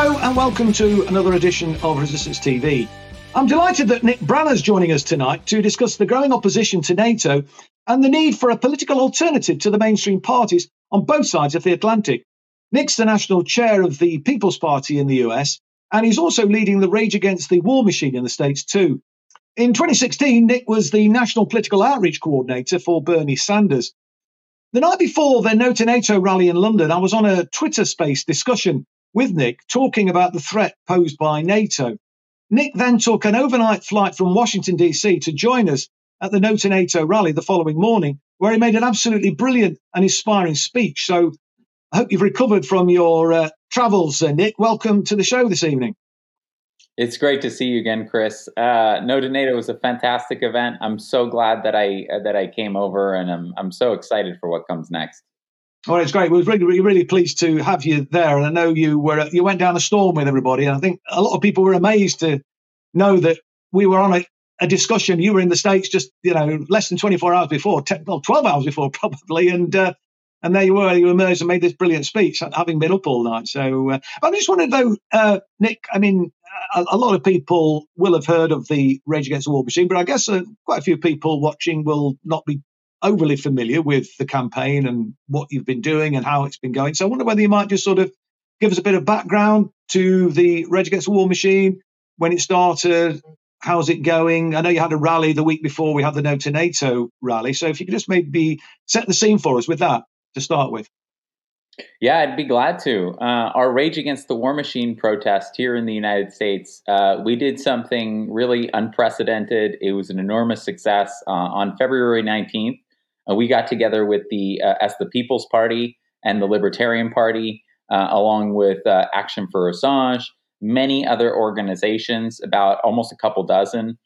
Hello and welcome to another edition of Resistance TV. I'm delighted that Nick Brana's joining us tonight to discuss the growing opposition to NATO and the need for a political alternative to the mainstream parties on both sides of the Atlantic. Nick's the national chair of the People's Party in the US, and he's also leading the Rage Against the War Machine in the States too. In 2016, Nick was the national political outreach coordinator for Bernie Sanders. The night before the No to NATO rally in London, I was on a Twitter space discussion with Nick talking about the threat posed by NATO. Nick then took an overnight flight from Washington, D.C. to join us at the No to NATO rally the following morning, where he made an absolutely brilliant and inspiring speech. So I hope you've recovered from your uh, travels, uh, Nick. Welcome to the show this evening. It's great to see you again, Chris. Uh, no to NATO was a fantastic event. I'm so glad that I that I came over, and I'm I'm so excited for what comes next. Well, it's great. We are really, really, pleased to have you there. And I know you were you went down a storm with everybody, and I think a lot of people were amazed to know that we were on a, a discussion. You were in the states just you know less than 24 hours before, 10, well, 12 hours before probably, and uh, and there you were. You emerged and made this brilliant speech, having been up all night. So uh, I just wanted to know, uh, Nick. I mean, a, a, lot of people will have heard of the Rage Against the War Machine, but I guess uh, quite a few people watching will not be overly familiar with the campaign and what you've been doing and how it's been going. So I wonder whether you might just sort of give us a bit of background to the Rage Against the War Machine, when it started, how's it going? I know you had a rally the week before we had the No to NATO rally. So if you could just maybe set the scene for us with that to start with. Yeah, I'd be glad to. Uh, our Rage Against the War Machine protest here in the United States, uh, we did something really unprecedented. It was an enormous success. Uh, on February 19th, uh, we got together with the uh, as the People's Party and the Libertarian Party, uh, along with uh, Action for Assange, many other organizations, about almost a couple dozen,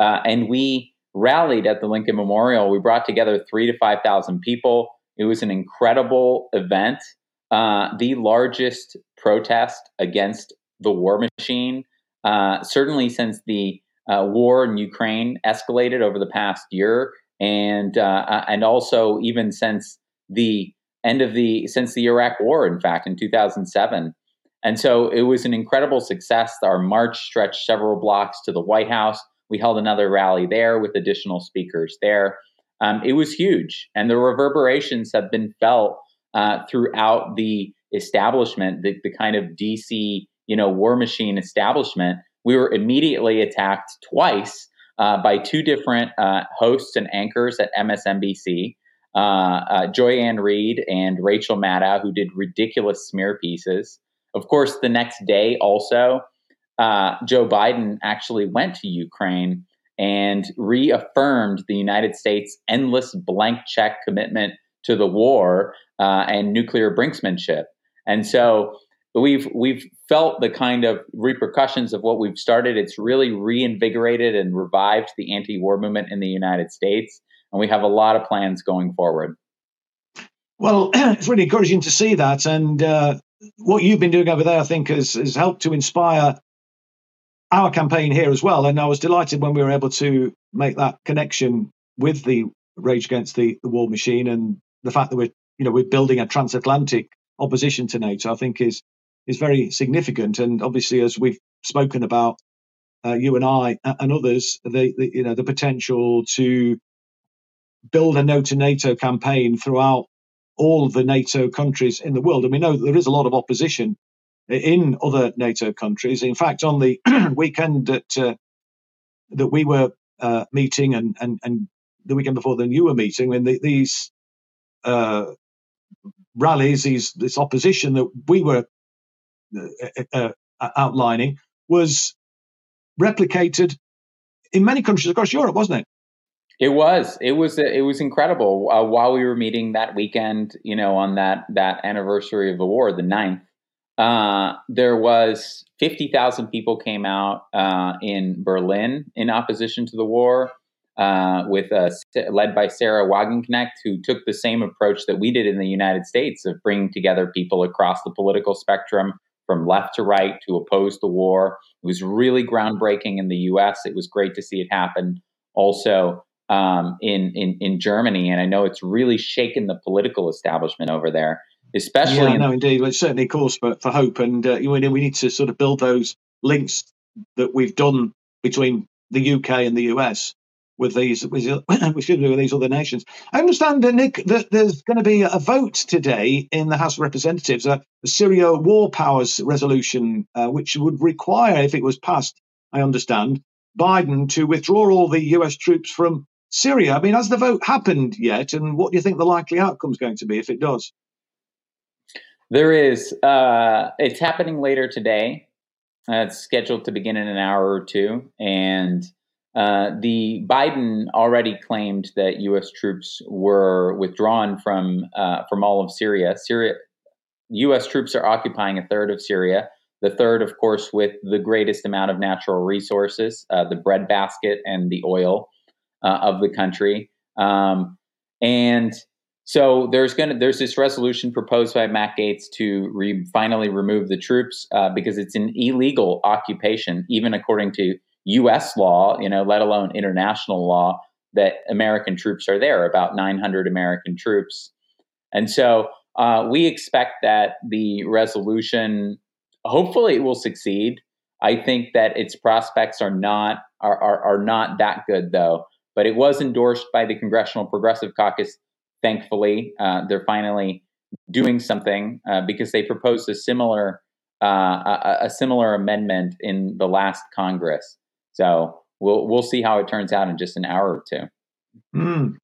uh, and we rallied at the Lincoln Memorial. We brought together three to five thousand people. It was an incredible event, uh, the largest protest against the war machine, certainly since the war in Ukraine escalated over the past year and uh, uh, and also even since the end of the since the Iraq War, in fact, in 2007. And so it was an incredible success. Our march stretched several blocks to the White House. We held another rally there with additional speakers there. Um, it was huge, and the reverberations have been felt uh, throughout the establishment, the, the kind of DC, you know, war machine establishment. We were immediately attacked twice uh, by two different uh, hosts and anchors at MSNBC, uh, uh, Joy Ann Reid and Rachel Maddow, who did ridiculous smear pieces. Of course, the next day also, uh, Joe Biden actually went to Ukraine and reaffirmed the United States' endless blank check commitment to the war and nuclear brinksmanship. And so we've we've felt the kind of repercussions of what we've started. It's really reinvigorated and revived the anti-war movement in the United States, and we have a lot of plans going forward. Well, it's really encouraging to see that, and uh, what you've been doing over there, I think, has, has helped to inspire our campaign here as well. And I was delighted when we were able to make that connection with the Rage Against the, the War Machine and the fact that we're you know we're building a transatlantic opposition to NATO. I think is is very significant. And obviously, as we've spoken about, uh, you and I and others, the, the, you know the potential to build a no to NATO campaign throughout all the NATO countries in the world. And we know that there is a lot of opposition in other NATO countries. In fact, on the weekend that uh, that we were uh, meeting and, and and the weekend before then you were meeting, when the, these uh, rallies, these this opposition that we were uh, uh, uh, outlining was replicated in many countries across Europe, wasn't it? It was. It was. It was incredible. Uh, while we were meeting that weekend, you know, on that that anniversary of the war, the 9th, uh, there was fifty thousand people came out uh, in Berlin in opposition to the war uh, with uh, led by Sahra Wagenknecht, who took the same approach that we did in the United States of bringing together people across the political spectrum, from left to right, to oppose the war. It was really groundbreaking in the U.S. It was great to see it happen also um, in, in in Germany, and I know it's really shaken the political establishment over there. especially. Yeah, in- no, indeed. Well, it's certainly cause for, for hope, and uh, we need to sort of build those links that we've done between the UK and the US with these with, excuse me, with these other nations. I understand, uh, Nick, that there's going to be a vote today in the House of Representatives, a, a Syria war powers resolution, uh, which would require, if it was passed, I understand, Biden to withdraw all the US troops from Syria. I mean, has the vote happened yet? And what do you think the likely outcome is going to be if it does? There is. Uh, it's happening later today. Uh, it's scheduled to begin in an hour or two. And uh, the Biden already claimed that U.S. troops were withdrawn from uh, from all of Syria. Syria, U.S. troops are occupying a third of Syria. The third, of course, with the greatest amount of natural resources, uh, the breadbasket and the oil uh, of the country. Um, and so there's going to there's this resolution proposed by Matt Gaetz to re- finally remove the troops uh, because it's an illegal occupation, even according to U.S. law, you know, let alone international law, that American troops are there, about 900 American troops, and so uh, we expect that the resolution, hopefully, it will succeed. I think that its prospects are not are, are, are not that good, though but it was endorsed by the Congressional Progressive Caucus. Thankfully, uh, they're finally doing something uh, because they proposed a similar uh, a, a, similar amendment in the last Congress. So we'll we'll see how it turns out in just an hour or two. Mm.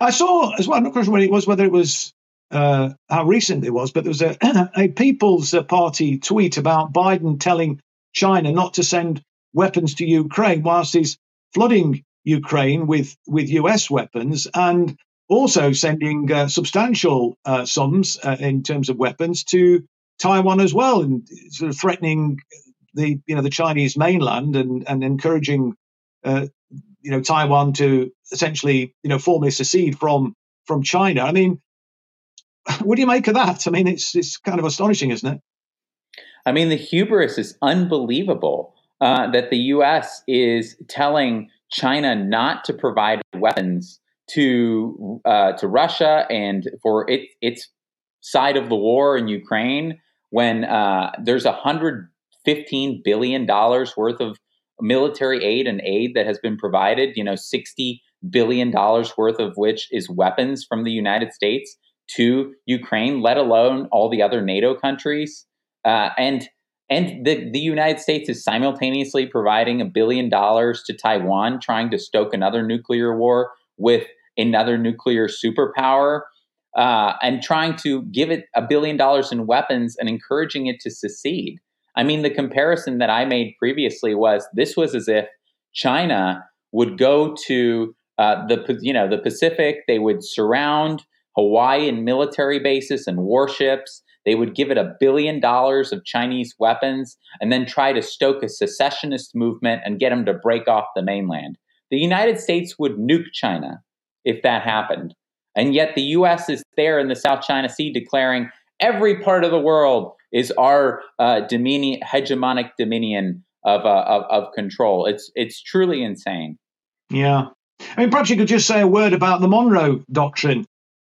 I saw as well. I'm not sure when it was, whether it was uh, how recent it was, but there was a, a People's Party tweet about Biden telling China not to send weapons to Ukraine whilst he's flooding Ukraine with with US weapons and also sending uh, substantial uh, sums uh, in terms of weapons to Taiwan as well, and sort of threatening the you know the Chinese mainland and and encouraging uh, you know Taiwan to essentially you know formally secede from from China. I mean, what do you make of that? I mean, it's it's kind of astonishing, isn't it? I mean, the hubris is unbelievable uh, that the U.S. is telling China not to provide weapons to uh, to Russia and for it, its side of the war in Ukraine when uh, there's 115 billion dollars worth of military aid and aid that has been provided. You know, 60 billion dollars worth of which is weapons from the United States to Ukraine, let alone all the other NATO countries. Uh, and and the, the United States is simultaneously providing a billion dollars to Taiwan, trying to stoke another nuclear war with another nuclear superpower, uh, and trying to give it a billion dollars in weapons and encouraging it to secede. I mean, the comparison that I made previously was this was as if China would go to uh, the you know the Pacific, they would surround Hawaii in military bases and warships they would give it a billion dollars of Chinese weapons and then try to stoke a secessionist movement and get them to break off the mainland. The United States would nuke China if that happened. And yet the US is there in the South China Sea declaring every part of the world is our uh, dominion, hegemonic dominion of, uh, of, of control. It's, it's truly insane. Yeah. I mean, perhaps you could just say a word about the Monroe Doctrine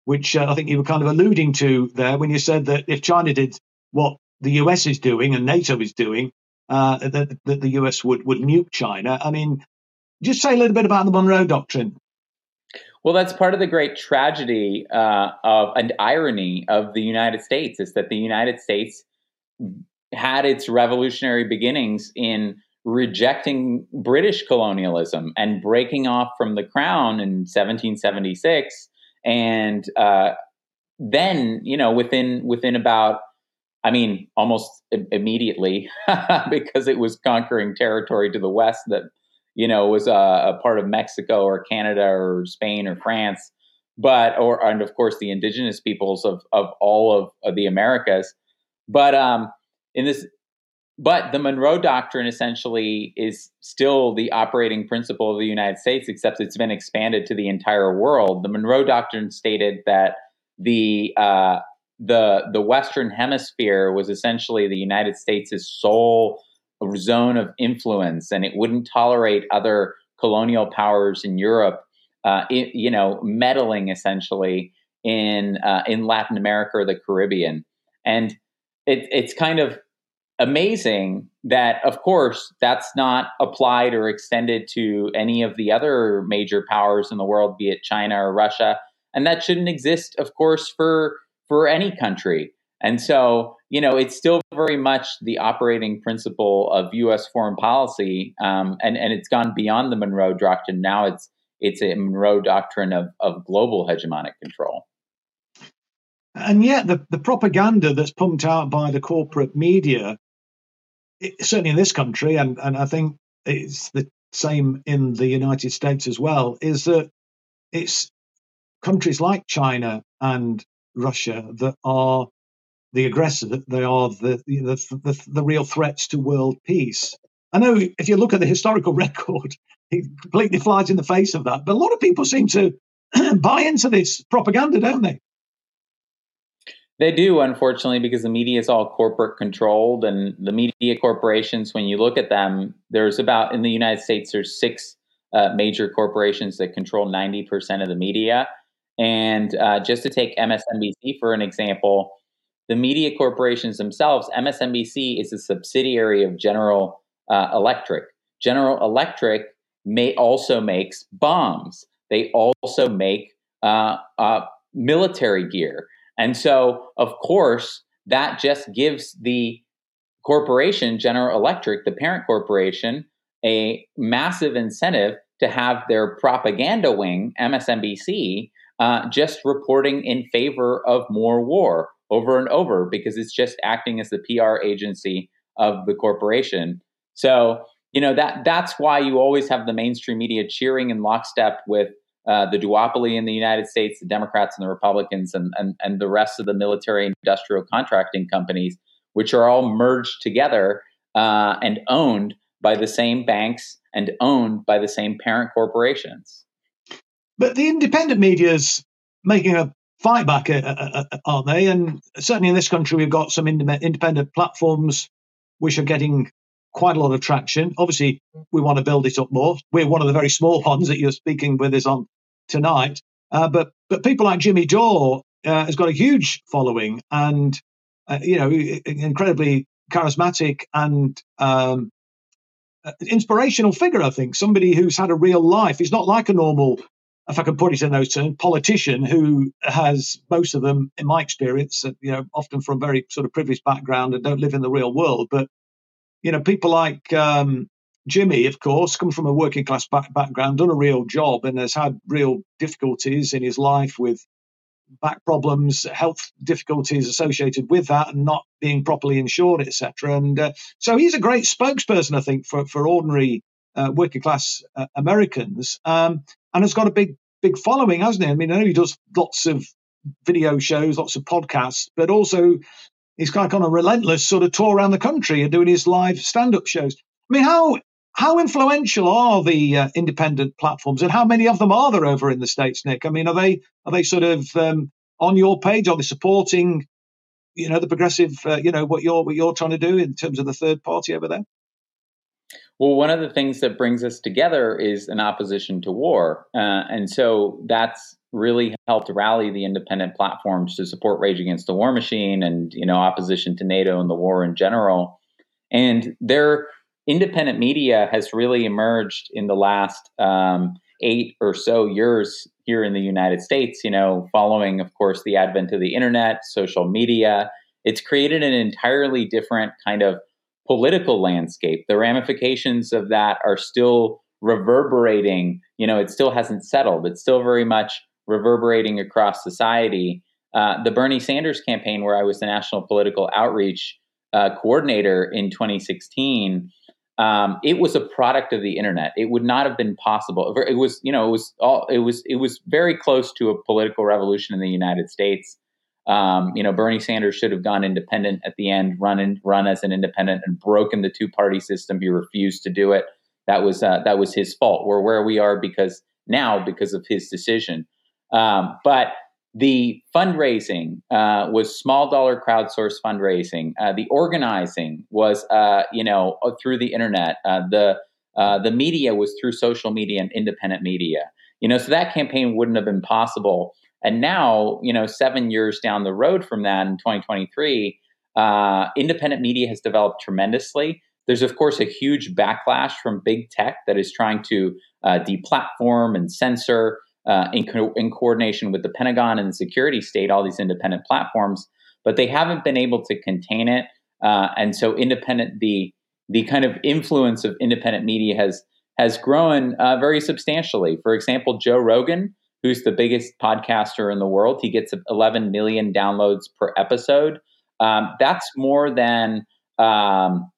which uh, I think you were kind of alluding to there when you said that if China did what the US is doing and NATO is doing, uh, that, that the US would, would nuke China. I mean, just say a little bit about the Monroe Doctrine. Well, that's part of the great tragedy uh, of and irony of the United States is that the United States had its revolutionary beginnings in rejecting British colonialism and breaking off from the crown in 1776 and uh, then you know within within about I mean almost immediately because it was conquering territory to the west that you know was a, a, part of Mexico or Canada or Spain or France, but or and of course the indigenous peoples of of all of, of the Americas. But um, in this but the Monroe Doctrine essentially is still the operating principle of the United States, except it's been expanded to the entire world. The Monroe Doctrine stated that the uh, the the Western Hemisphere was essentially the United States' sole zone of influence, and it wouldn't tolerate other colonial powers in Europe, uh, it, you know, meddling essentially in uh, in Latin America or the Caribbean, and it, it's kind of amazing that, of course, that's not applied or extended to any of the other major powers in the world, be it China or Russia, and that shouldn't exist, of course, for for any country. And so, you know, it's still very much the operating principle of U.S. foreign policy, um, and and it's gone beyond the Monroe Doctrine. Now it's it's a Monroe Doctrine of of global hegemonic control. And yet, the, the propaganda that's pumped out by the corporate media, it, certainly in this country, and, and I think it's the same in the United States as well, is that it's countries like China and Russia that are the aggressor, that they are the, the, the, the real threats to world peace. I know if you look at the historical record, it completely flies in the face of that. But a lot of people seem to buy into this propaganda, don't they? They do, unfortunately, because the media is all corporate controlled, and the media corporations. When you look at them, there's about in the United States, there's six uh, major corporations that control ninety percent of the media. And uh, just to take MSNBC for an example, the media corporations themselves, MSNBC is a subsidiary of General uh, Electric. General Electric may also makes bombs. They also make uh, uh, military gear. And so, of course, that just gives the corporation, General Electric, the parent corporation, a massive incentive to have their propaganda wing, MSNBC, uh, just reporting in favor of more war over and over because it's just acting as the PR agency of the corporation. So, you know that that's why you always have the mainstream media cheering in lockstep with uh, the duopoly in the United States, the Democrats and the Republicans, and, and, and the rest of the military industrial contracting companies, which are all merged together uh, and owned by the same banks and owned by the same parent corporations. But the independent media is making a fight back, uh, uh, uh, aren't they? And certainly in this country, we've got some independent platforms which are getting quite a lot of traction. Obviously, we want to build it up more. We're one of the very small ones that you're speaking with us on tonight. Uh, but but people like Jimmy Dore uh, has got a huge following and uh, you know incredibly charismatic and um, inspirational figure. I think somebody who's had a real life. He's not like a normal, if I can put it in those terms, politician who has most of them, in my experience, uh, you know, often from very sort of privileged background and don't live in the real world. But you know, people like um, Jimmy, of course, come from a working class back- background, done a real job, and has had real difficulties in his life with back problems, health difficulties associated with that, and not being properly insured, etc. And uh, so he's a great spokesperson, I think, for for ordinary uh, working class uh, Americans, um, and has got a big big following, hasn't he? I mean, I know he does lots of video shows, lots of podcasts, but also he's kind of on a relentless sort of tour around the country and doing his live stand up shows. I mean, how how influential are the uh, independent platforms, and how many of them are there over in the states, Nick? I mean, are they are they sort of um, on your page? Are they supporting, you know, the progressive, uh, you know, what you're what you're trying to do in terms of the third party over there? Well, one of the things that brings us together is an opposition to war, uh, and so that's really helped rally the independent platforms to support Rage Against the War Machine and you know opposition to NATO and the war in general. And they're independent media has really emerged in the last um, eight or so years here in the United States, you know, following, of course, the advent of the internet, social media. It's created an entirely different kind of political landscape. The ramifications of that are still reverberating. You know, it still hasn't settled. It's still very much reverberating across society. Uh, the Bernie Sanders campaign, where I was the national political outreach uh, coordinator in 2016, um, it was a product of the internet. It would not have been possible. It was, you know, it was all. It was. It was very close to a political revolution in the United States. Um, you know, Bernie Sanders should have gone independent at the end, run and run as an independent, and broken the two party system. He refused to do it. That was uh, that was his fault. We're where we are because now because of his decision. Um, but the fundraising uh, was small dollar crowdsource fundraising. Uh, the organizing was, uh, you know, uh, through the internet. Uh, the the media was through social media and independent media. You know, so that campaign wouldn't have been possible And now, you know, seven years down the road from that in 2023, uh, independent media has developed tremendously. There's, of course, a huge backlash from big tech that is trying to uh, deplatform and censor uh, in, co- in coordination with the Pentagon and the security state, all these independent platforms, but they haven't been able to contain it. Uh, and so, independent the the kind of influence of independent media has has grown uh, very substantially. For example, Joe Rogan, who's the biggest podcaster in the world, he gets 11 million downloads per episode. Um, that's more than um,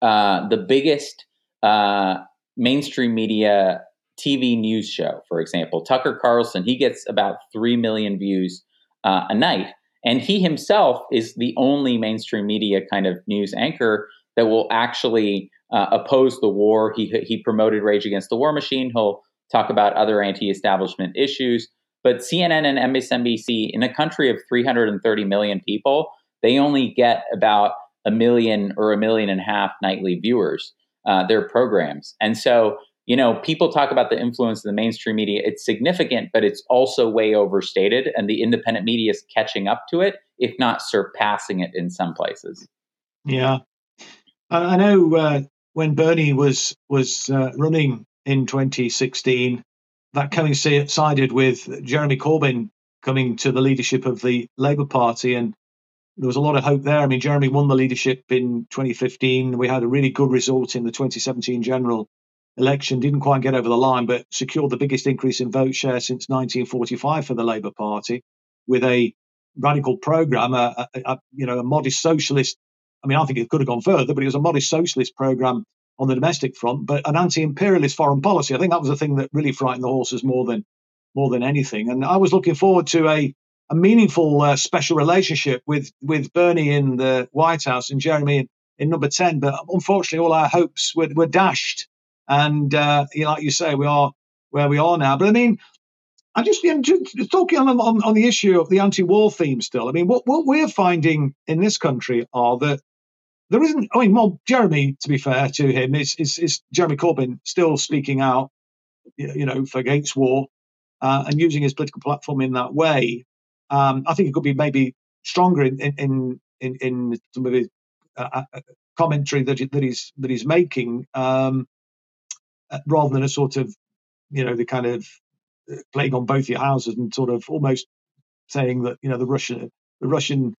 uh, the biggest uh, mainstream media TV news show, for example. Tucker Carlson, he gets about 3 million views uh, a night. And he himself is the only mainstream media kind of news anchor that will actually uh, oppose the war. He, he promoted Rage Against the War Machine. He'll talk about other anti establishment issues. But CNN and MSNBC, in a country of 330 million people, they only get about a million or a million and a half nightly viewers, uh, their programs. And so, you know, people talk about the influence of the mainstream media. It's significant, but it's also way overstated. And the independent media is catching up to it, if not surpassing it in some places. Yeah. I know uh, when Bernie was was uh, running in 2016, that coincided with Jeremy Corbyn coming to the leadership of the Labour Party, and there was a lot of hope there. I mean, Jeremy won the leadership in 2015. We had a really good result in the 2017 general election. Didn't quite get over the line, but secured the biggest increase in vote share since 1945 for the Labour Party, with a radical program, a, a, a you know a modest socialist. I mean, I think it could have gone further, but it was a modest socialist program on the domestic front, but an anti-imperialist foreign policy. I think that was the thing that really frightened the horses more than more than anything. And I was looking forward to a a meaningful uh, special relationship with with Bernie in the White House and Jeremy in, in number ten. But unfortunately, all our hopes were, were dashed. And uh, you know, like you say, we are where we are now. But I mean, I just, you know, just talking on, on, on the issue of the anti-war theme still. I mean, what what we're finding in this country are that there isn't. I mean, well, Jeremy, to be fair to him, is is, is Jeremy Corbyn still speaking out, you know, for against war. Uh, and using his political platform in that way. Um, I think it could be maybe stronger in in in, in some of his uh, uh, uh commentary that that he's that he's making, um, uh, rather than a sort of you know the kind of playing on both your houses and sort of almost saying that you know the Russian the Russian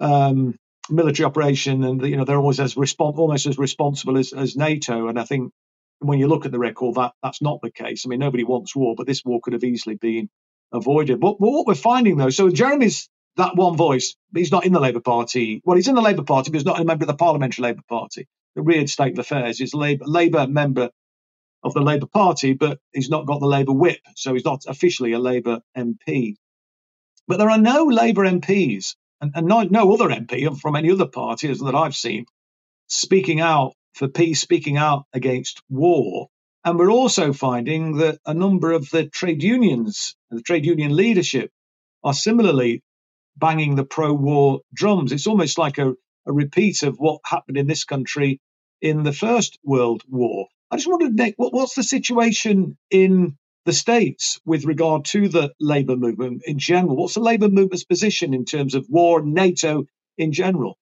um, military operation and you know they're always as respons- almost as responsible as, as NATO. And I think when you look at the record, that that's not the case. I mean, nobody wants war, but this war could have easily been avoided. But, but what we're finding though, so Jeremy's that one voice, he's not in the Labour Party. Well, he's in the Labour Party, but he's not a member of the Parliamentary Labour Party. The weird state of affairs. A Labour, Labour member of the Labour Party, but he's not got the Labour whip, so he's not officially a Labour MP. But there are no Labour MPs and, and no, no other MP um, from any other party that I've seen speaking out for peace, speaking out against war. And we're also finding that a number of the trade unions, the trade union leadership, are similarly banging the pro war drums. It's almost like a, a repeat of what happened in this country in the First World War. I just wondered, Nick, what, what's the situation in the States with regard to the Labour movement in general? What's the Labour movement's position in terms of war, NATO in general?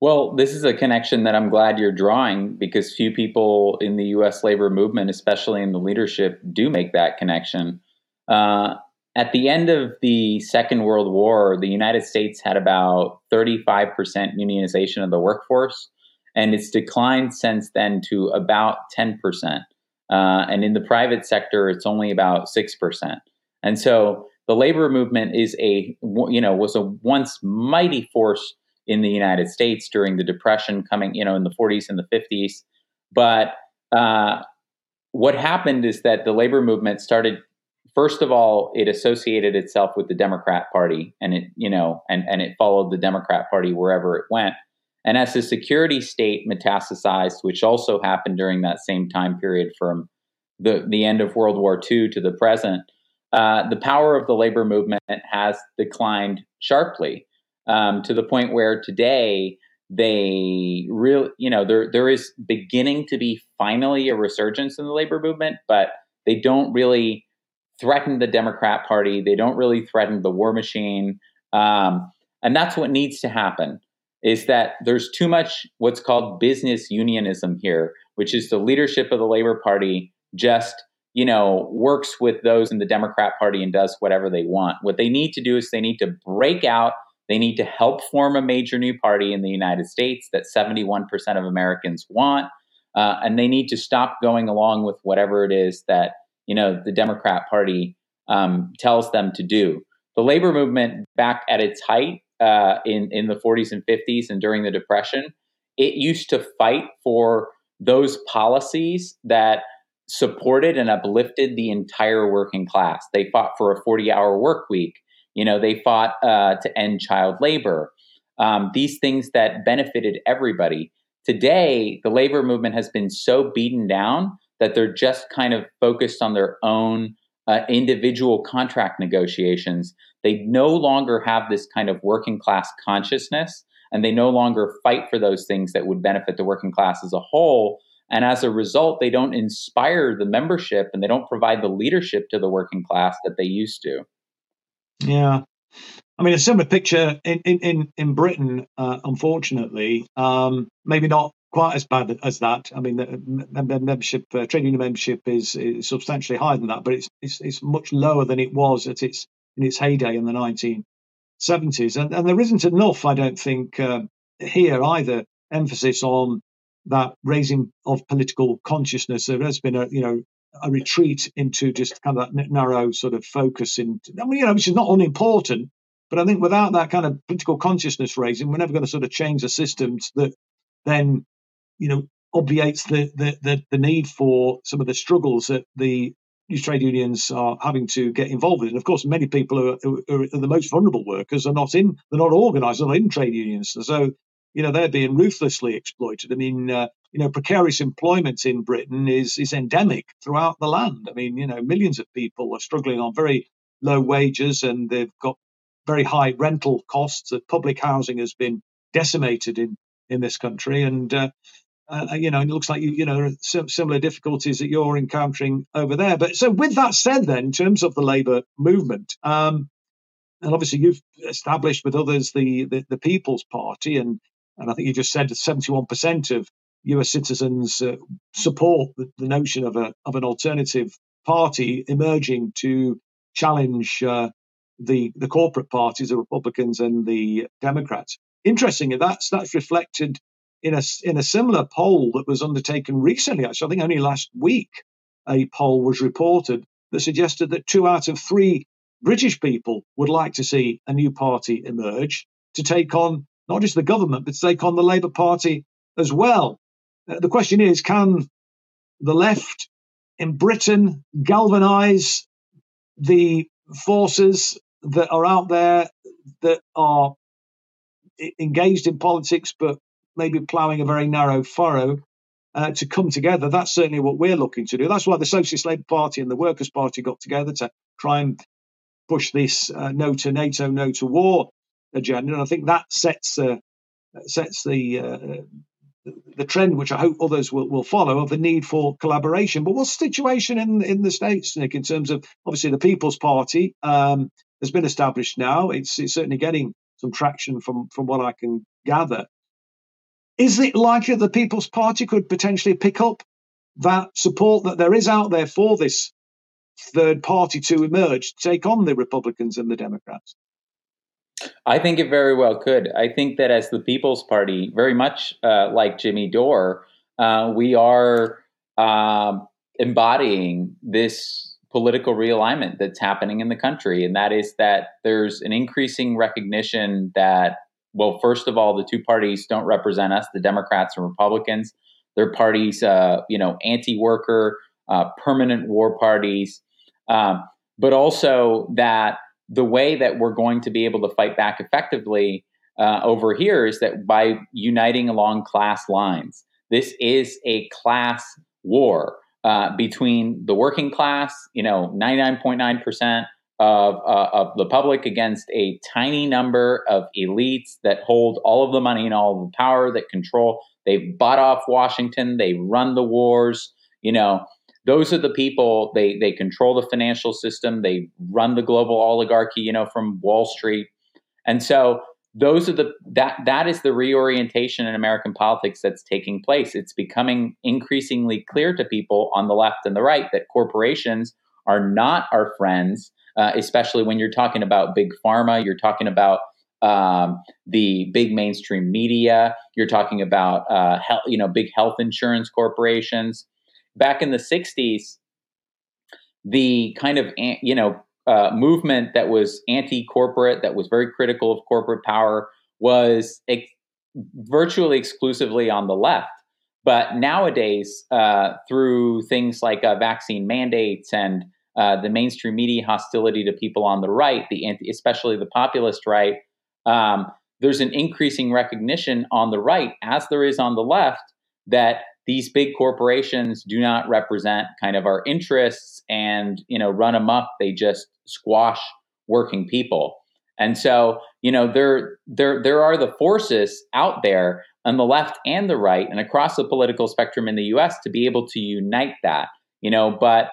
Well, this is a connection that I'm glad you're drawing because few people in the U.S. labor movement, especially in the leadership, do make that connection. Uh, at the end of the Second World War, the United States had about 35% unionization of the workforce, and it's declined since then to about 10%. Uh, and in the private sector, it's only about 6%. And so the labor movement is a, you know, was a once mighty force in the United States during the Depression, coming you know in the 40s and the 50s. But uh, what happened is that the labor movement started. First of all, it associated itself with the Democrat Party, and it you know and and it followed the Democrat Party wherever it went. And as the security state metastasized, which also happened during that same time period from the, the end of World War II to the present, uh, the power of the labor movement has declined sharply um, to the point where today they really, you know, there there is beginning to be finally a resurgence in the labor movement, but they don't really threaten the Democrat Party. They don't really threaten the war machine. Um, and that's what needs to happen is that there's too much what's called business unionism here, which is the leadership of the Labor Party just you know works with those in the Democrat Party and does whatever they want. What they need to do is they need to break out. They need to help form a major new party in the United States that 71% of Americans want, uh, and they need to stop going along with whatever it is that you know the Democrat Party um, tells them to do. The labor movement back at its height uh, in in the 40s and 50s and during the Depression, it used to fight for those policies that supported and uplifted the entire working class. They fought for a 40 hour work week. You know, they fought uh, to end child labor. Um, these things that benefited everybody. Today, the labor movement has been so beaten down that they're just kind of focused on their own uh, individual contract negotiations. They no longer have this kind of working class consciousness, and they no longer fight for those things that would benefit the working class as a whole. And as a result, they don't inspire the membership and they don't provide the leadership to the working class that they used to. Yeah. I mean, a similar picture in in in Britain, uh, unfortunately, um, maybe not quite as bad as that. I mean, the membership, uh, trade union membership is, is, substantially higher than that, but it's, it's, it's much lower than it was at its in its heyday in the 1970s. And, and there isn't enough, I don't think, uh, here either emphasis on that raising of political consciousness. There has been a you know a retreat into just kind of that narrow sort of focus in. I mean, you know, which is not unimportant. But I think without that kind of political consciousness raising, we're never going to sort of change the systems that then you know, obviates the, the, the, the need for some of the struggles that the these trade unions are having to get involved in. And of course, many people who are, who are, the most vulnerable workers are not in, they're not organised, they're not in trade unions. So, you know, they're being ruthlessly exploited. I mean, uh, you know, precarious employment in Britain is is endemic throughout the land. I mean, you know, millions of people are struggling on very low wages, and they've got very high rental costs. That public housing has been decimated in in this country, and uh, uh, uh, you know, and it looks like you, you know, similar difficulties that you're encountering over there. But so, with that said, then, in terms of the labour movement, um, and obviously you've established with others the, the, the People's Party, and and I think you just said that 71% of U.S. citizens uh, support the, the, notion of a of an alternative party emerging to challenge uh, the the corporate parties, the Republicans and the Democrats. Interestingly, that's that's reflected in a in a similar poll that was undertaken recently, actually, I think only last week, a poll was reported that suggested that two out of three British people would like to see a new party emerge to take on not just the government, but to take on the Labour Party as well. Uh, the question is, can the left in Britain galvanise the forces that are out there that are engaged in politics but maybe ploughing a very narrow furrow uh, to come together. That's certainly what we're looking to do. That's why the Socialist Labour Party and the Workers' Party got together to try and push this uh, no to NATO, no to war agenda. And I think that sets uh, sets the uh, the trend, which I hope others will, will follow, of the need for collaboration. But what's the situation in in the states, Nick, in terms of obviously the People's Party um, has been established now. It's, it's certainly getting some traction from from what I can gather. Is it likely the People's Party could potentially pick up that support that there is out there for this third party to emerge, take on the Republicans and the Democrats? I think it very well could. I think that as the People's Party, very much uh, like Jimmy Dore, uh, we are uh, embodying this political realignment that's happening in the country. And that is that there's an increasing recognition that well, first of all, the two parties don't represent us, the Democrats and Republicans. They're parties, uh, you know, anti-worker, uh, permanent war parties, um, but also that the way that we're going to be able to fight back effectively uh, over here is that by uniting along class lines. This is a class war uh, between the working class, you know, 99.9% of, uh, of the public against a tiny number of elites that hold all of the money and all of the power that control. They've bought off Washington. They run the wars. You know, those are the people they they control the financial system they run the global oligarchy you know from wall street and so those are the that that is the reorientation in american politics that's taking place it's becoming increasingly clear to people on the left and the right that corporations are not our friends uh, especially when you're talking about big pharma you're talking about um, the big mainstream media you're talking about uh, health, you know big health insurance corporations back in the 60s, the kind of, you know, uh, movement that was anti-corporate, that was very critical of corporate power, was ex- virtually exclusively on the left. But nowadays, uh, through things like uh, vaccine mandates and uh, the mainstream media hostility to people on the right, the anti, especially the populist right, um, there's an increasing recognition on the right, as there is on the left, that these big corporations do not represent kind of our interests and you know run amok they just squash working people. And so you know there there there are the forces out there on the left and the right and across the political spectrum in the US to be able to unite that you know but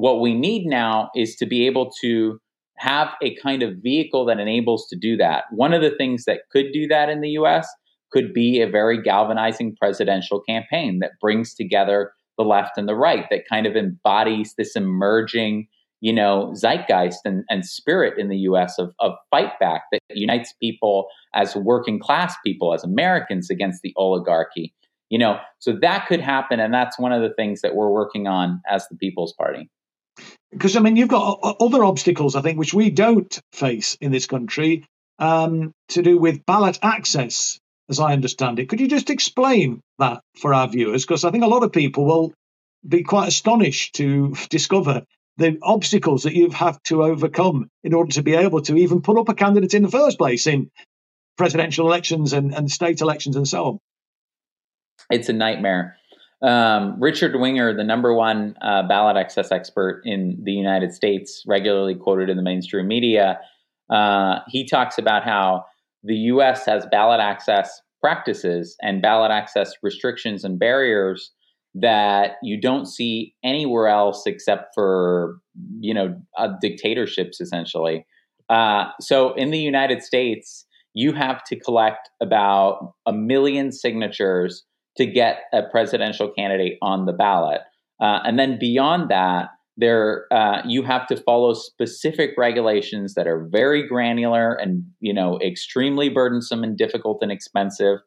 what we need now is to be able to have a kind of vehicle that enables to do that one of the things that could do that in the US could be a very galvanizing presidential campaign that brings together the left and the right, that kind of embodies this emerging, you know, zeitgeist and, and spirit in the US of, of fight back that unites people as working class people, as Americans against the oligarchy. You know, so that could happen. And that's one of the things that we're working on as the People's Party. Because, I mean, you've got other obstacles, I think, which we don't face in this country um, to do with ballot access as I understand it. Could you just explain that for our viewers? Because I think a lot of people will be quite astonished to discover the obstacles that you've had to overcome in order to be able to even put up a candidate in the first place in presidential elections and, and state elections and so on. It's a nightmare. Um, Richard Winger, the number one uh, ballot access expert in the United States, regularly quoted in the mainstream media, uh, he talks about how the US has ballot access practices and ballot access restrictions and barriers that you don't see anywhere else except for you know uh, dictatorships essentially. Uh, so in the united states you have to collect about a million signatures to get a presidential candidate on the ballot. Uh, and then beyond that there uh, you have to follow specific regulations that are very granular and you know extremely burdensome and difficult and expensive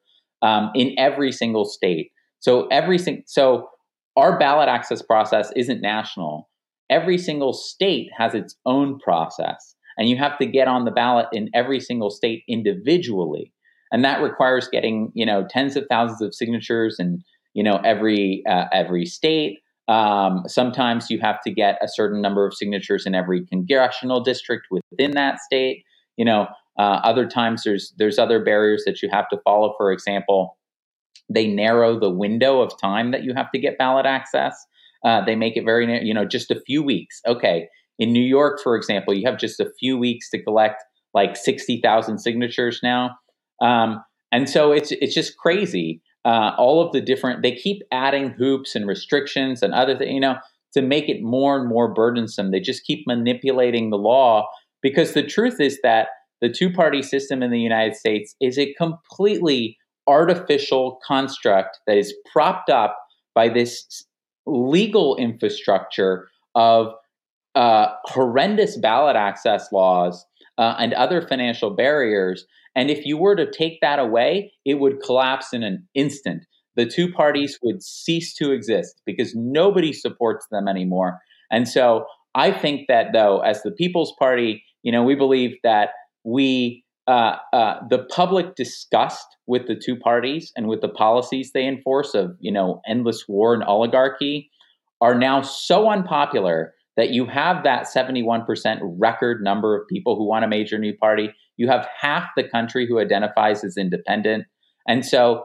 um, in every single state. So every so our ballot access process isn't national. Every single state has its own process and you have to get on the ballot in every single state individually and that requires getting you know tens of thousands of signatures in you know every uh, every state um, sometimes you have to get a certain number of signatures in every congressional district within that state. You know, uh, other times there's there's other barriers that you have to follow. For example, they narrow the window of time that you have to get ballot access. Uh, they make it very, you know, just a few weeks. Okay, in New York, for example, you have just a few weeks to collect like sixty thousand signatures now, um, and so it's it's just crazy uh, all of the different they keep adding hoops and restrictions and other things you know to make it more and more burdensome. They just keep manipulating the law because the truth is that the two party system in the united states is a completely artificial construct that is propped up by this legal infrastructure of uh, horrendous ballot access laws uh, and other financial barriers and if you were to take that away, it would collapse in an instant. The two parties would cease to exist because nobody supports them anymore. And so I think that, though, as the People's Party, you know, we believe that we, uh, uh, the public disgust with the two parties and with the policies they enforce of, you know, endless war and oligarchy are now so unpopular that you have that 71% record number of people who want a major new party. You have half the country who identifies as independent. And so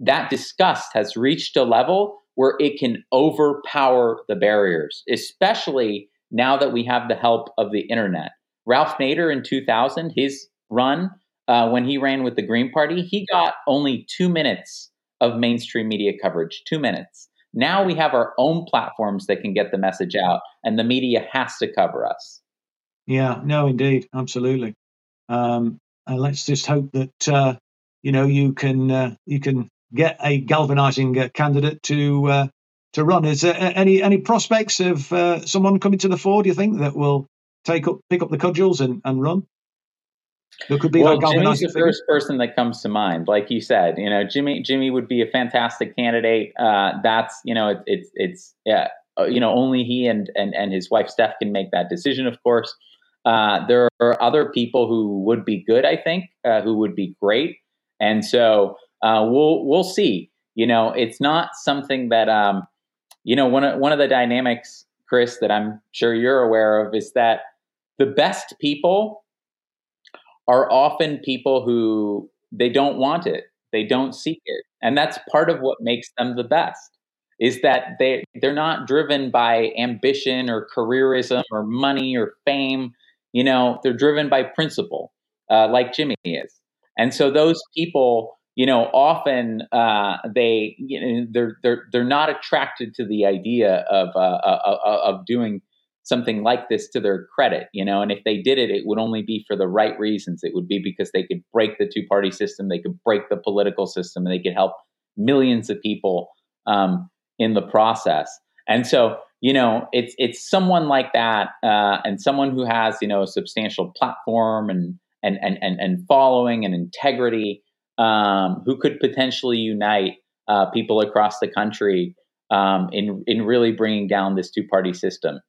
that disgust has reached a level where it can overpower the barriers, especially now that we have the help of the internet. Ralph Nader in 2000, his run, uh, when he ran with the Green Party, he got only two minutes of mainstream media coverage, two minutes. Now we have our own platforms that can get the message out, and the media has to cover us. Yeah, no, indeed, absolutely. Um, and let's just hope that uh, you know you can uh, you can get a galvanizing uh, candidate to uh, to run. Is there any any prospects of uh, someone coming to the fore? Do you think that will take up pick up the cudgels and, and run? There could be well, Jimmy's the first person that comes to mind. Like you said, you know, Jimmy Jimmy would be a fantastic candidate. Uh, that's you know, it, it's it's yeah, uh, you know, only he and and and his wife Steph can make that decision. Of course, uh, there are other people who would be good. I think uh, who would be great, and so uh, we'll we'll see. You know, it's not something that um, you know one of one of the dynamics, Chris, that I'm sure you're aware of is that the best people are often people who they don't want it, they don't seek it, and that's part of what makes them the best. Is that they they're not driven by ambition or careerism or money or fame. You know, they're driven by principle, uh, like Jimmy is. And so those people, you know, often uh, they you know, they're they're they're not attracted to the idea of uh, uh, uh of doing something like this to their credit, you know, and if they did it, it would only be for the right reasons. It would be because they could break the two party system, they could break the political system, and they could help millions of people um, in the process. And so, you know, it's it's someone like that, uh, and someone who has you know a substantial platform and and and and, and following and integrity, um, who could potentially unite uh, people across the country um, in in really bringing down this two party system.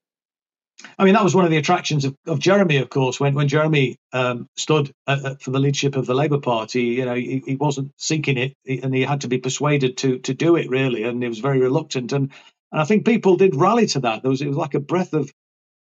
I mean, that was one of the attractions of, of Jeremy, of course, when when Jeremy um, stood for the leadership of the Labour Party. You know, he, he wasn't seeking it, and he had to be persuaded to to do it really, and he was very reluctant. And and I think people did rally to that. There was it was like a breath of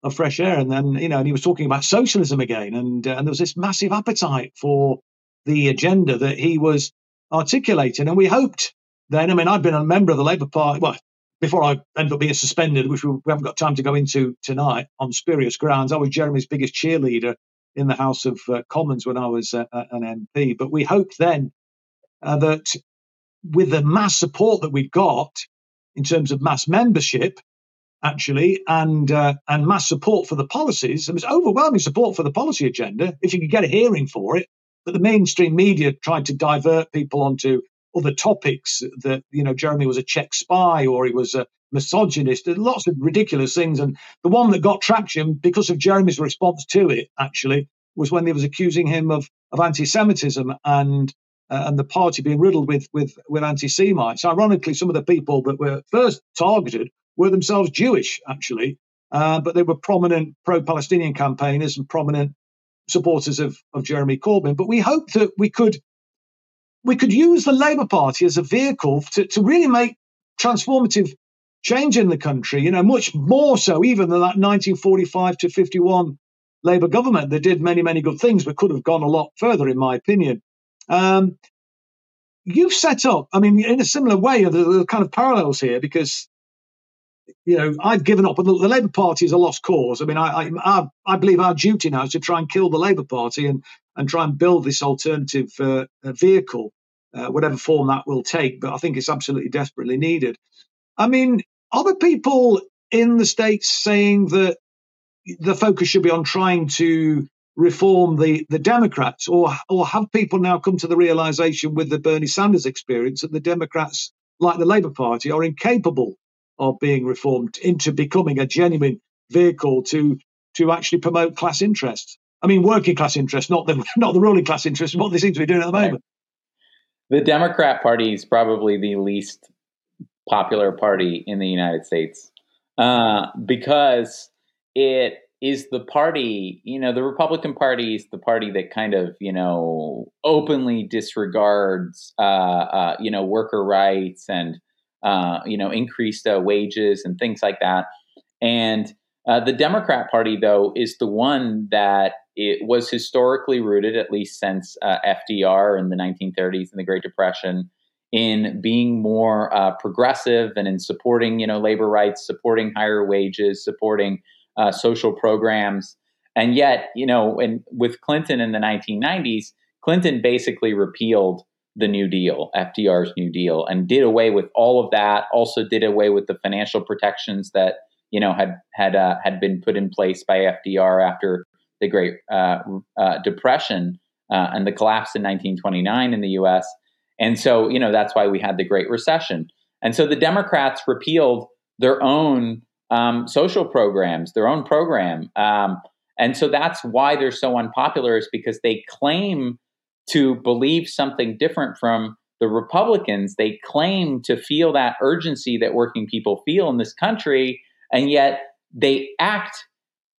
of fresh air. And then you know, and he was talking about socialism again, and uh, and there was this massive appetite for the agenda that he was articulating, and we hoped then. I mean, I'd been a member of the Labour Party. Well, before I ended up being suspended, which we, we haven't got time to go into tonight on spurious grounds. I was Jeremy's biggest cheerleader in the House of uh, Commons when I was uh, an MP. But we hoped then uh, that with the mass support that we got in terms of mass membership, actually, and uh, and mass support for the policies, there was overwhelming support for the policy agenda. If you could get a hearing for it, but the mainstream media tried to divert people onto other topics that you know Jeremy was a Czech spy or he was a misogynist. There's lots of ridiculous things, and the one that got traction because of Jeremy's response to it actually was when they was accusing him of of anti-Semitism and uh, and the party being riddled with with with anti-Semites. Ironically, some of the people that were first targeted were themselves Jewish, actually, uh, but they were prominent pro-Palestinian campaigners and prominent supporters of of Jeremy Corbyn. But we hoped that we could we could use the Labour Party as a vehicle to, to really make transformative change in the country, you know, much more so even than that 1945 to 51 Labour government that did many, many good things, but could have gone a lot further, in my opinion. Um, you've set up, I mean, in a similar way, the, the kind of parallels here, because you know, I've given up. The, the Labour Party is a lost cause. I mean, I, I, I believe our duty now is to try and kill the Labour Party and and try and build this alternative uh, vehicle, uh, whatever form that will take. But I think it's absolutely desperately needed. I mean, are there people in the states saying that the focus should be on trying to reform the the Democrats, or or have people now come to the realization with the Bernie Sanders experience that the Democrats, like the Labour Party, are incapable of being reformed into becoming a genuine vehicle to to actually promote class interests. I mean, working class interests, not the not the ruling class interests. What they seem to be doing at the moment. The Democrat Party is probably the least popular party in the United States uh, because it is the party. You know, the Republican Party is the party that kind of you know openly disregards uh, uh, you know worker rights and uh, you know, increased uh, wages and things like that. And uh, the Democrat Party, though, is the one that it was historically rooted, at least since uh, FDR in the 1930s and the Great Depression, in being more uh, progressive and in supporting, you know, labor rights, supporting higher wages, supporting social programs. And yet, you know, and with Clinton in the 1990s, Clinton basically repealed the New Deal, FDR's New Deal, and did away with all of that. Also, did away with the financial protections that you know had had uh, had been put in place by FDR after the Great uh, uh, Depression uh, and the collapse in 1929 in the U.S. And so, you know, that's why we had the Great Recession. And so, the Democrats repealed their own um, social programs, their own program. Um, and so that's why they're so unpopular is because they claim to believe something different from the Republicans. They claim to feel that urgency that working people feel in this country, and yet they act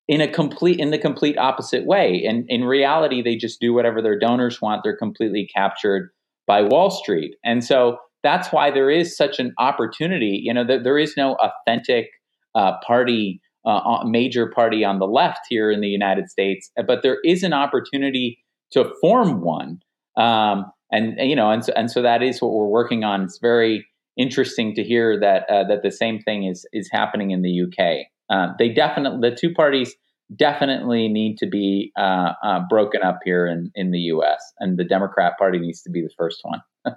in a complete in the complete opposite way. And in reality, they just do whatever their donors want. They're completely captured by Wall Street. And so that's why there is such an opportunity. You know, there, is no authentic uh, party, uh, major party on the left here in the United States, but there is an opportunity to form one. Um, and you know, and so, and so that is what we're working on. It's very interesting to hear that uh, that the same thing is is happening in the UK. Uh, they definitely the two parties definitely need to be uh, uh, broken up here in in the U.S. and the Democrat Party needs to be the first one.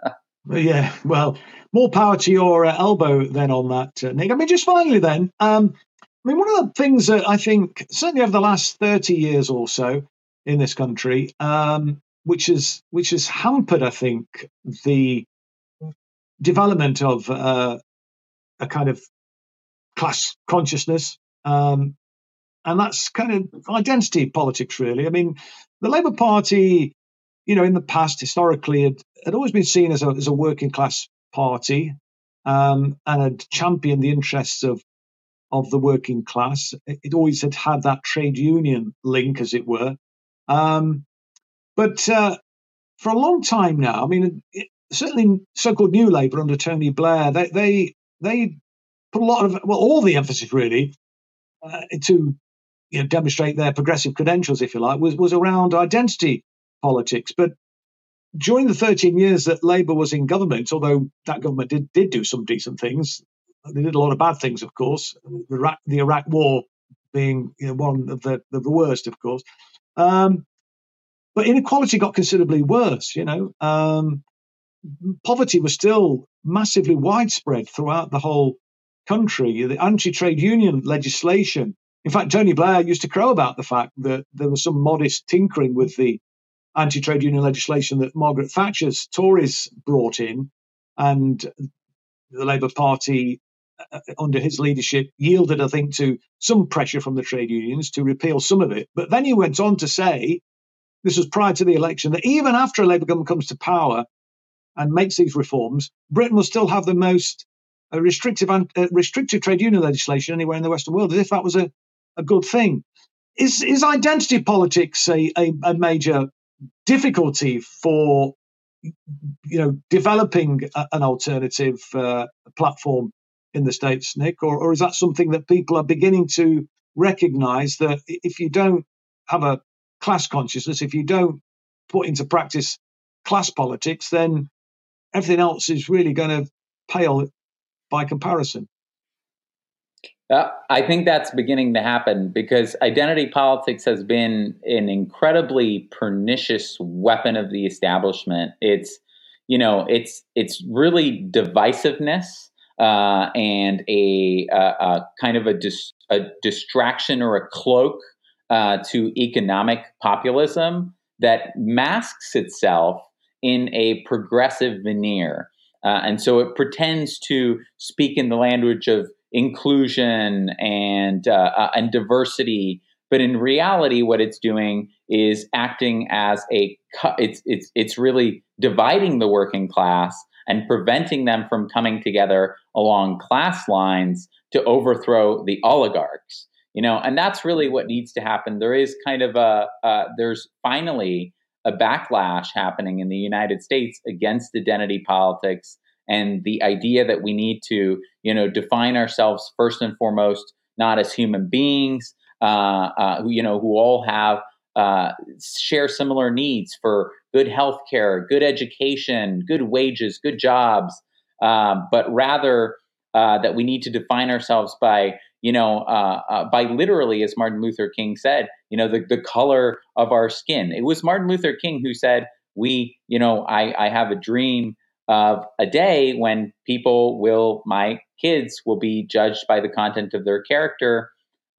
yeah, well, more power to your uh, elbow then on that, uh, Nick. I mean, just finally then, um, I mean, one of the things that I think certainly over the last thirty years or so in this country, um, which has which has hampered, I think, the development of uh, a kind of class consciousness um, and that's kind of identity politics, really. I mean, the Labour Party, you know, in the past, historically, had, had always been seen as a, as a working class party um, and had championed the interests of of the working class. It always had had that trade union link, as it were. Um, but uh, for a long time now, I mean, it, certainly so-called New Labour under Tony Blair, they they they put a lot of well, all the emphasis really uh, to you know, demonstrate their progressive credentials, if you like, was, was around identity politics. But during the 13 years that Labour was in government, although that government did, did do some decent things, they did a lot of bad things, of course, the Iraq, the Iraq War being you know, one of the, the worst, of course. Um, but inequality got considerably worse, you know. Um, poverty was still massively widespread throughout the whole country. The anti trade union legislation in fact, Tony Blair used to crow about the fact that there was some modest tinkering with the anti trade union legislation that Margaret Thatcher's Tories brought in, and the Labour Party, under his leadership, yielded, I think, to some pressure from the trade unions to repeal some of it. But then he went on to say, this was prior to the election, that even after a Labour government comes to power and makes these reforms, Britain will still have the most uh, restrictive uh, restrictive trade union legislation anywhere in the Western world, as if that was a a good thing. Is is identity politics a, a, a major difficulty for you know developing a, an alternative uh, platform in the states, Nick, or, or is that something that people are beginning to recognise that if you don't have a class consciousness, if you don't put into practice class politics, then everything else is really going to pale by comparison. Uh, I think that's beginning to happen because identity politics has been an incredibly pernicious weapon of the establishment. It's, you know, it's it's really divisiveness uh, and a, a, a, kind of a, dis, a distraction or a cloak uh, to economic populism that masks itself in a progressive veneer. Uh, and so it pretends to speak in the language of inclusion and uh, uh, and diversity. But in reality, what it's doing is acting as a it's it's it's really dividing the working class and preventing them from coming together along class lines to overthrow the oligarchs. You know, and that's really what needs to happen. There is kind of a uh, there's finally a backlash happening in the United States against identity politics and the idea that we need to you know define ourselves first and foremost not as human beings uh, uh, who you know who all have uh, share similar needs for good health care good education good wages good jobs um, but rather uh, that we need to define ourselves by you know uh, uh, by literally as martin luther king said you know the, the color of our skin it was martin luther king who said we, you know, I, I have a dream of a day when people will, my kids will be judged by the content of their character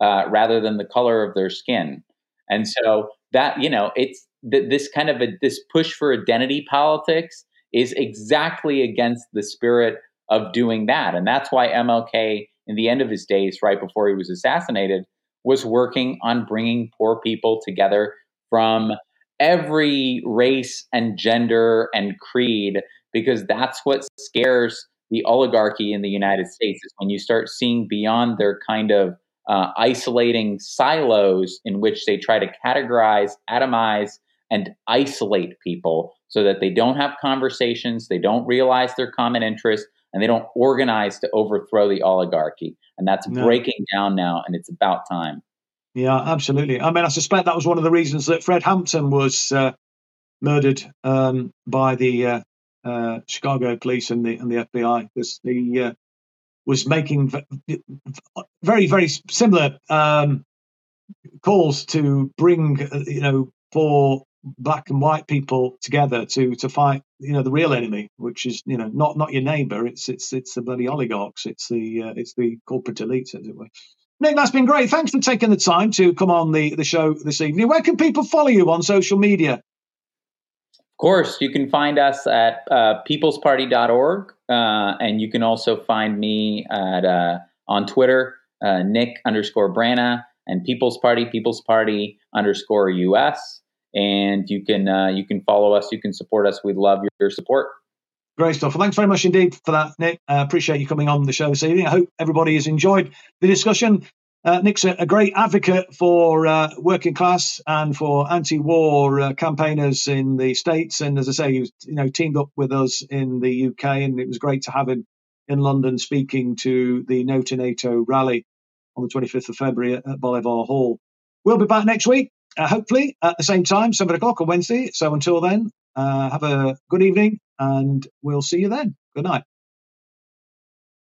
uh, rather than the color of their skin. And so that, you know, it's th- this kind of a, this push for identity politics is exactly against the spirit of doing that. And that's why MLK, in the end of his days, right before he was assassinated, was working on bringing poor people together from every race and gender and creed, because that's what scares the oligarchy in the United States is when you start seeing beyond their kind of uh, isolating silos in which they try to categorize, atomize, and isolate people so that they don't have conversations, they don't realize their common interests, and they don't organize to overthrow the oligarchy. And that's no. breaking down now, and it's about time. Yeah, absolutely. I mean, I suspect that was one of the reasons that Fred Hampton was uh, murdered um, by the uh, uh, Chicago police and the and the FBI because he uh, was making very very similar um, calls to bring uh, you know for black and white people together to to fight you know the real enemy which is you know not not your neighbor. It's it's it's the bloody oligarchs. It's the uh, it's the corporate elite as it were. Nick that's been great. Thanks for taking the time to come on the the show this evening. Where can people follow you on social media? Of course. You can find us at uh, peoplesparty.org uh, and you can also find me at uh, on twitter uh, nick underscore brana and people's party people's party underscore us and you can uh, you can follow us. You can support us. We'd love your, your support. Great stuff. Well, thanks very much indeed for that, Nick. I uh, appreciate you coming on the show this evening. I hope everybody has enjoyed the discussion. Uh, Nick's a, a, great advocate for uh, working class and for anti-war uh, campaigners in the states. And as I say, he was, you know, teamed up with us in the UK, and it was great to have him in London speaking to the No to NATO rally on the 25th of February at, at Bolivar Hall. We'll be back next week uh, hopefully at the same time, 7 o'clock on Wednesday. So until then, uh, have a good evening and we'll see you then. Good night.